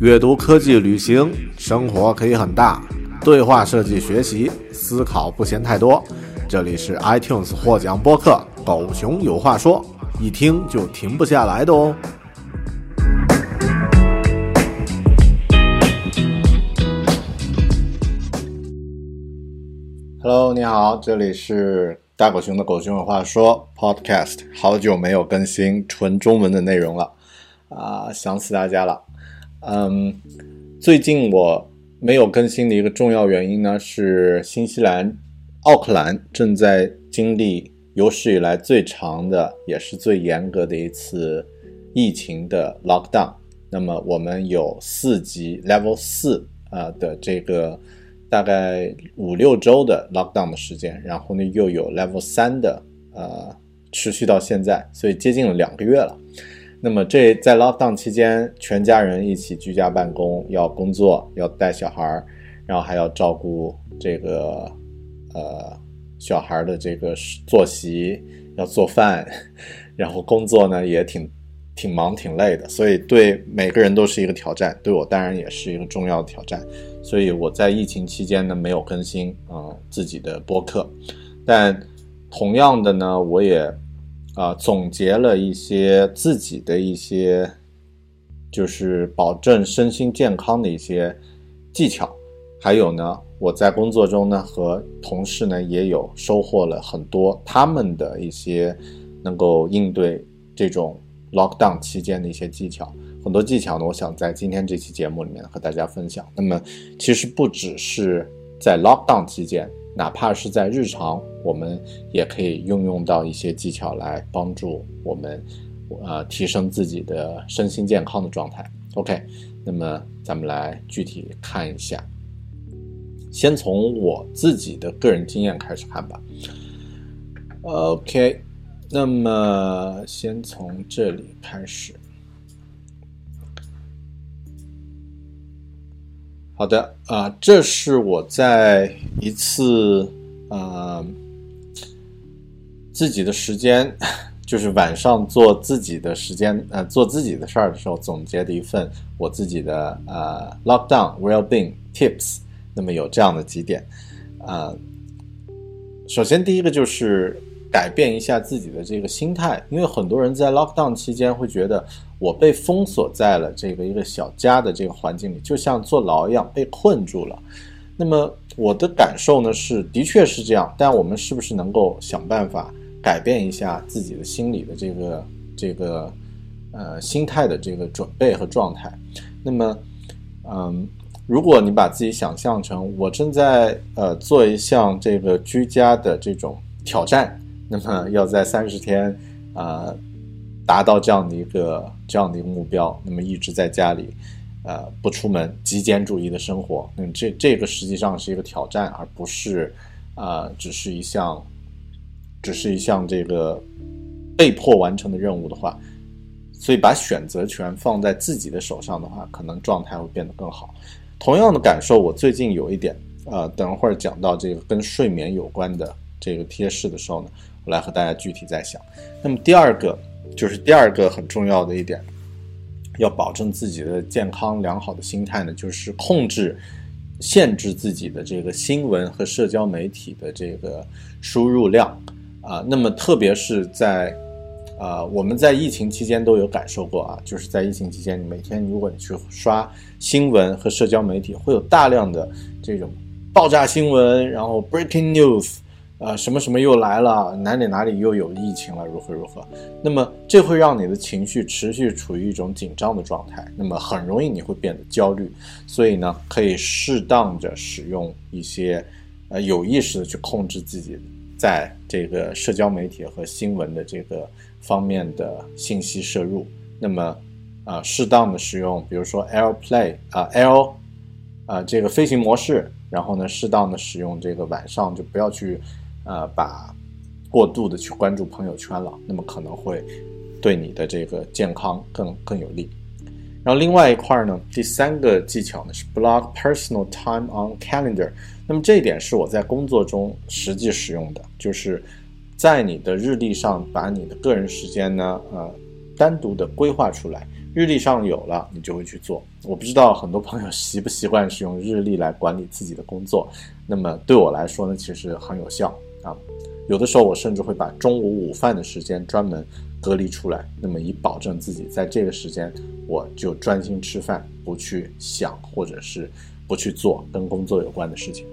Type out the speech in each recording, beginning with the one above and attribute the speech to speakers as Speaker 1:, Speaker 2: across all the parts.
Speaker 1: 阅读、科技、旅行，生活可以很大。对话设计、学习、思考不嫌太多。这里是 iTunes 获奖播客《狗熊有话说》，一听就停不下来的哦。Hello，你好，这里是大狗熊的《狗熊有话说》Podcast，好久没有更新纯中文的内容了，啊，想死大家了。嗯，最近我没有更新的一个重要原因呢，是新西兰奥克兰正在经历有史以来最长的，也是最严格的一次疫情的 lockdown。那么我们有四级 level 四啊的这个大概五六周的 lockdown 的时间，然后呢又有 level 三的呃持续到现在，所以接近了两个月了。那么这在 lockdown 期间，全家人一起居家办公，要工作，要带小孩儿，然后还要照顾这个呃小孩的这个作息，要做饭，然后工作呢也挺挺忙挺累的，所以对每个人都是一个挑战，对我当然也是一个重要的挑战。所以我在疫情期间呢没有更新啊自己的播客，但同样的呢我也。啊，总结了一些自己的一些，就是保证身心健康的一些技巧，还有呢，我在工作中呢和同事呢也有收获了很多他们的一些能够应对这种 lockdown 期间的一些技巧，很多技巧呢，我想在今天这期节目里面和大家分享。那么，其实不只是在 lockdown 期间。哪怕是在日常，我们也可以运用到一些技巧来帮助我们，呃，提升自己的身心健康的状态。OK，那么咱们来具体看一下，先从我自己的个人经验开始看吧。OK，那么先从这里开始。好的啊，这是我在一次呃自己的时间，就是晚上做自己的时间呃做自己的事儿的时候总结的一份我自己的呃 lockdown well-being tips。那么有这样的几点啊，首先第一个就是改变一下自己的这个心态，因为很多人在 lockdown 期间会觉得。我被封锁在了这个一个小家的这个环境里，就像坐牢一样被困住了。那么我的感受呢是，的确是这样。但我们是不是能够想办法改变一下自己的心理的这个这个呃心态的这个准备和状态？那么，嗯，如果你把自己想象成我正在呃做一项这个居家的这种挑战，那么要在三十天啊。达到这样的一个这样的一个目标，那么一直在家里，呃，不出门，极简主义的生活，那么这这个实际上是一个挑战，而不是，呃，只是一项，只是一项这个被迫完成的任务的话，所以把选择权放在自己的手上的话，可能状态会变得更好。同样的感受，我最近有一点，呃，等会儿讲到这个跟睡眠有关的这个贴士的时候呢，我来和大家具体再想。那么第二个。就是第二个很重要的一点，要保证自己的健康良好的心态呢，就是控制、限制自己的这个新闻和社交媒体的这个输入量啊。那么特别是在啊，我们在疫情期间都有感受过啊，就是在疫情期间，你每天如果你去刷新闻和社交媒体，会有大量的这种爆炸新闻，然后 breaking news。呃，什么什么又来了？哪里哪里又有疫情了？如何如何？那么这会让你的情绪持续处于一种紧张的状态，那么很容易你会变得焦虑。所以呢，可以适当的使用一些，呃，有意识的去控制自己在这个社交媒体和新闻的这个方面的信息摄入。那么，啊，适当的使用，比如说 AirPlay 啊，Air 啊这个飞行模式，然后呢，适当的使用这个晚上就不要去呃把过度的去关注朋友圈了，那么可能会对你的这个健康更更有利。然后另外一块呢，第三个技巧呢是 block personal time on calendar。那么这一点是我在工作中实际使用的，就是在你的日历上把你的个人时间呢，呃，单独的规划出来。日历上有了，你就会去做。我不知道很多朋友习不习惯使用日历来管理自己的工作。那么对我来说呢，其实很有效啊。有的时候我甚至会把中午午饭的时间专门隔离出来，那么以保证自己在这个时间我就专心吃饭，不去想或者是不去做跟工作有关的事情。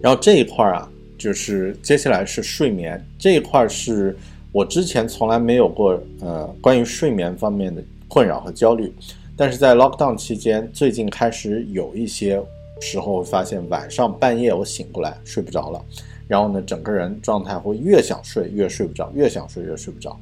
Speaker 1: 然后这一块啊，就是接下来是睡眠这一块，是我之前从来没有过呃关于睡眠方面的困扰和焦虑，但是在 lockdown 期间，最近开始有一些时候发现晚上半夜我醒过来睡不着了，然后呢整个人状态会越想睡越睡不着，越想睡越睡不着。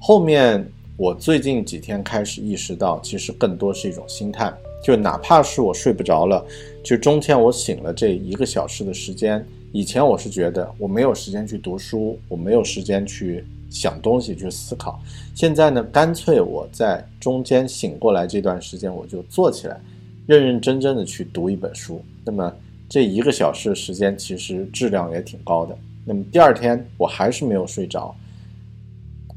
Speaker 1: 后面我最近几天开始意识到，其实更多是一种心态。就哪怕是我睡不着了，就中间我醒了这一个小时的时间，以前我是觉得我没有时间去读书，我没有时间去想东西去思考。现在呢，干脆我在中间醒过来这段时间，我就坐起来，认认真真的去读一本书。那么这一个小时时间其实质量也挺高的。那么第二天我还是没有睡着，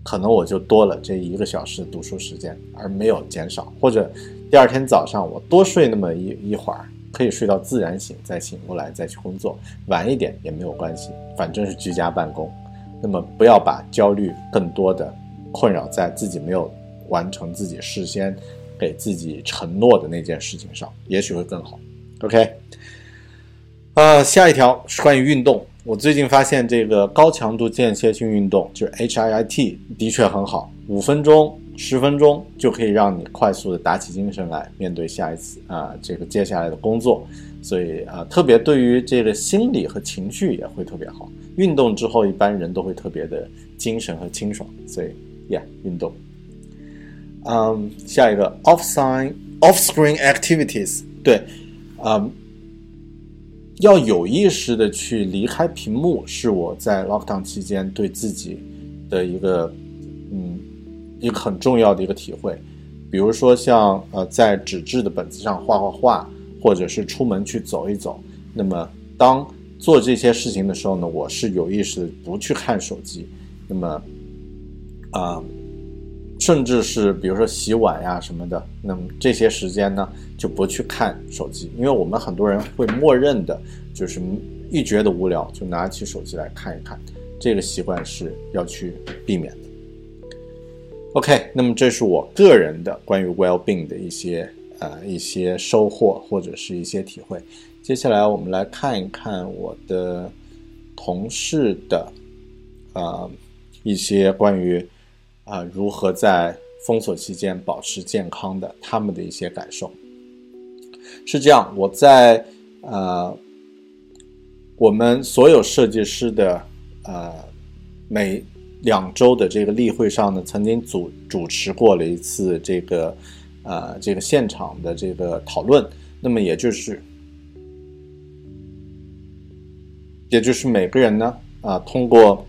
Speaker 1: 可能我就多了这一个小时的读书时间，而没有减少，或者。第二天早上，我多睡那么一一会儿，可以睡到自然醒，再醒过来再去工作，晚一点也没有关系，反正是居家办公。那么不要把焦虑更多的困扰在自己没有完成自己事先给自己承诺的那件事情上，也许会更好。OK，呃，下一条是关于运动。我最近发现这个高强度间歇性运动，就是 HIIT，的确很好，五分钟。十分钟就可以让你快速的打起精神来面对下一次啊，这个接下来的工作，所以啊，特别对于这个心理和情绪也会特别好。运动之后，一般人都会特别的精神和清爽，所以，yeah，运动。嗯，下一个 off sign off screen activities，对，嗯，要有意识的去离开屏幕，是我在 lockdown 期间对自己的一个，嗯。一个很重要的一个体会，比如说像呃在纸质的本子上画画画，或者是出门去走一走。那么当做这些事情的时候呢，我是有意识的不去看手机。那么啊，甚至是比如说洗碗呀什么的，那么这些时间呢就不去看手机，因为我们很多人会默认的就是一觉得无聊就拿起手机来看一看，这个习惯是要去避免的。OK，那么这是我个人的关于 well-being 的一些呃一些收获或者是一些体会。接下来我们来看一看我的同事的呃一些关于啊如何在封锁期间保持健康的他们的一些感受。是这样，我在呃我们所有设计师的呃每。两周的这个例会上呢，曾经主主持过了一次这个，呃，这个现场的这个讨论。那么也就是，也就是每个人呢，啊，通过，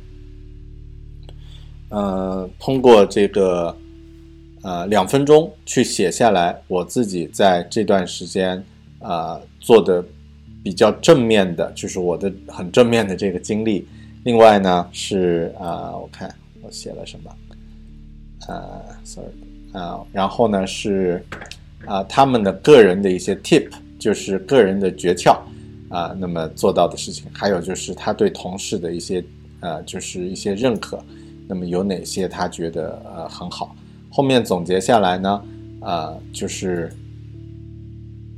Speaker 1: 呃，通过这个，呃，两分钟去写下来我自己在这段时间啊做的比较正面的，就是我的很正面的这个经历。另外呢是啊，我看我写了什么，呃，sorry 啊，然后呢是啊他们的个人的一些 tip，就是个人的诀窍啊，那么做到的事情，还有就是他对同事的一些呃，就是一些认可，那么有哪些他觉得呃很好，后面总结下来呢，啊就是。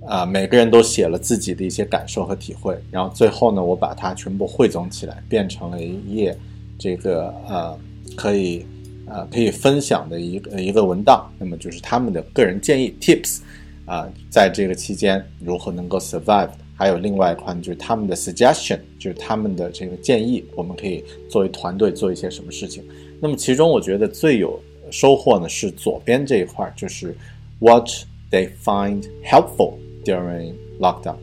Speaker 1: 啊，每个人都写了自己的一些感受和体会，然后最后呢，我把它全部汇总起来，变成了一页这个呃可以呃可以分享的一个一个文档。那么就是他们的个人建议 tips 啊，在这个期间如何能够 survive，还有另外一块就是他们的 suggestion，就是他们的这个建议，我们可以作为团队做一些什么事情。那么其中我觉得最有收获呢是左边这一块，就是 what they find helpful during lockdown。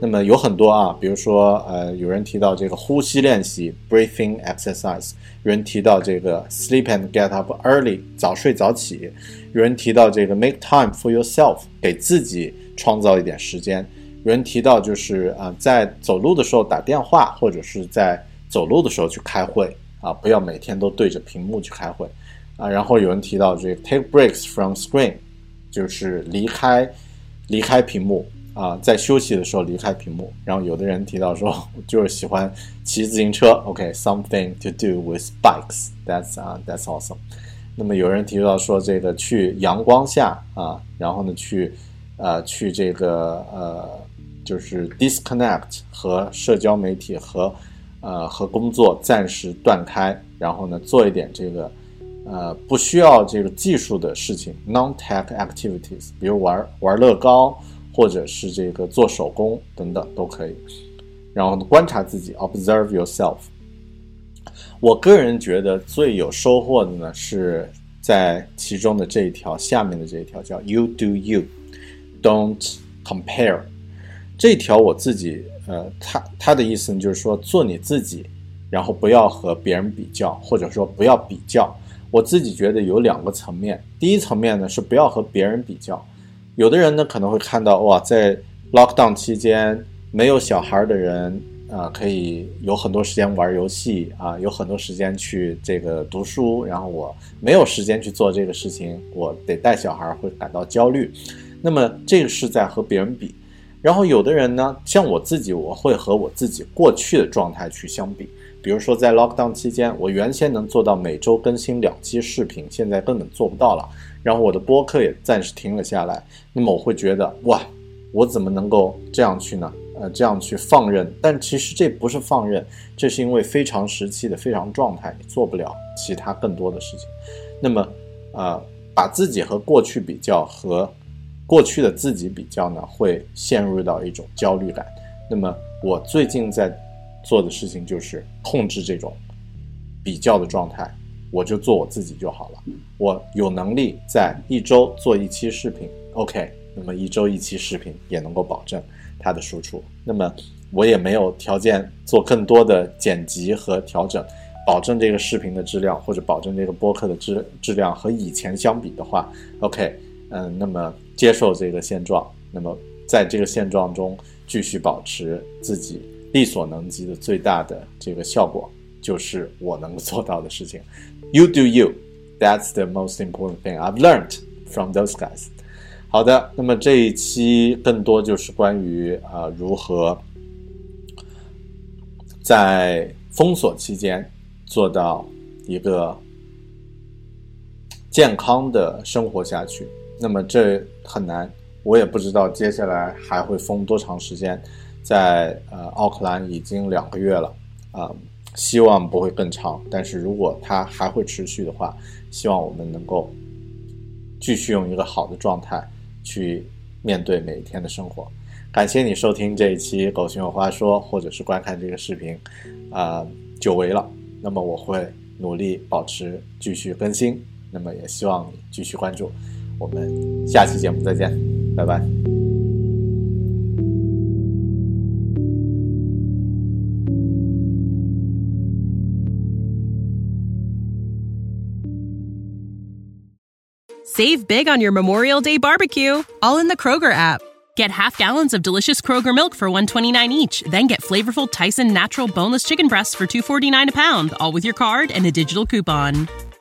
Speaker 1: 那么有很多啊，比如说呃，有人提到这个呼吸练习 （breathing exercise），有人提到这个 sleep and get up early，早睡早起；有人提到这个 make time for yourself，给自己创造一点时间；有人提到就是啊，在走路的时候打电话，或者是在走路的时候去开会啊，不要每天都对着屏幕去开会啊。然后有人提到这个 take breaks from screen，就是离开离开屏幕。啊，在休息的时候离开屏幕。然后有的人提到说，就是喜欢骑自行车。OK，something to do with bikes. That's 啊，That's awesome. 那么有人提到说，这个去阳光下啊，然后呢去呃去这个呃就是 disconnect 和社交媒体和呃和工作暂时断开，然后呢做一点这个呃不需要这个技术的事情，non-tech activities，比如玩玩乐高。或者是这个做手工等等都可以，然后观察自己，observe yourself。我个人觉得最有收获的呢，是在其中的这一条下面的这一条叫 “you do you”，don't compare。这条我自己呃，他他的意思呢，就是说做你自己，然后不要和别人比较，或者说不要比较。我自己觉得有两个层面，第一层面呢是不要和别人比较。有的人呢可能会看到哇，在 lockdown 期间没有小孩的人啊，可以有很多时间玩游戏啊，有很多时间去这个读书。然后我没有时间去做这个事情，我得带小孩，会感到焦虑。那么这个是在和别人比。然后有的人呢，像我自己，我会和我自己过去的状态去相比。比如说在 lockdown 期间，我原先能做到每周更新两期视频，现在根本做不到了。然后我的播客也暂时停了下来，那么我会觉得哇，我怎么能够这样去呢？呃，这样去放任？但其实这不是放任，这是因为非常时期的非常状态，你做不了其他更多的事情。那么，呃，把自己和过去比较，和过去的自己比较呢，会陷入到一种焦虑感。那么我最近在做的事情就是控制这种比较的状态。我就做我自己就好了。我有能力在一周做一期视频，OK，那么一周一期视频也能够保证它的输出。那么我也没有条件做更多的剪辑和调整，保证这个视频的质量或者保证这个播客的质质量和以前相比的话，OK，嗯，那么接受这个现状，那么在这个现状中继续保持自己力所能及的最大的这个效果，就是我能够做到的事情。You do you. That's the most important thing I've learned from those guys. 好的，那么这一期更多就是关于啊如何在封锁期间做到一个健康的生活下去。那么这很难，我也不知道接下来还会封多长时间。在呃奥克兰已经两个月了啊。希望不会更长，但是如果它还会持续的话，希望我们能够继续用一个好的状态去面对每一天的生活。感谢你收听这一期《狗熊有话说》，或者是观看这个视频，啊，久违了。那么我会努力保持继续更新，那么也希望你继续关注。我们下期节目再见，拜拜。
Speaker 2: Save big on your Memorial Day barbecue, all in the Kroger app. Get half gallons of delicious Kroger milk for 129 each, then get flavorful Tyson natural boneless chicken breasts for 249 a pound, all with your card and a digital coupon.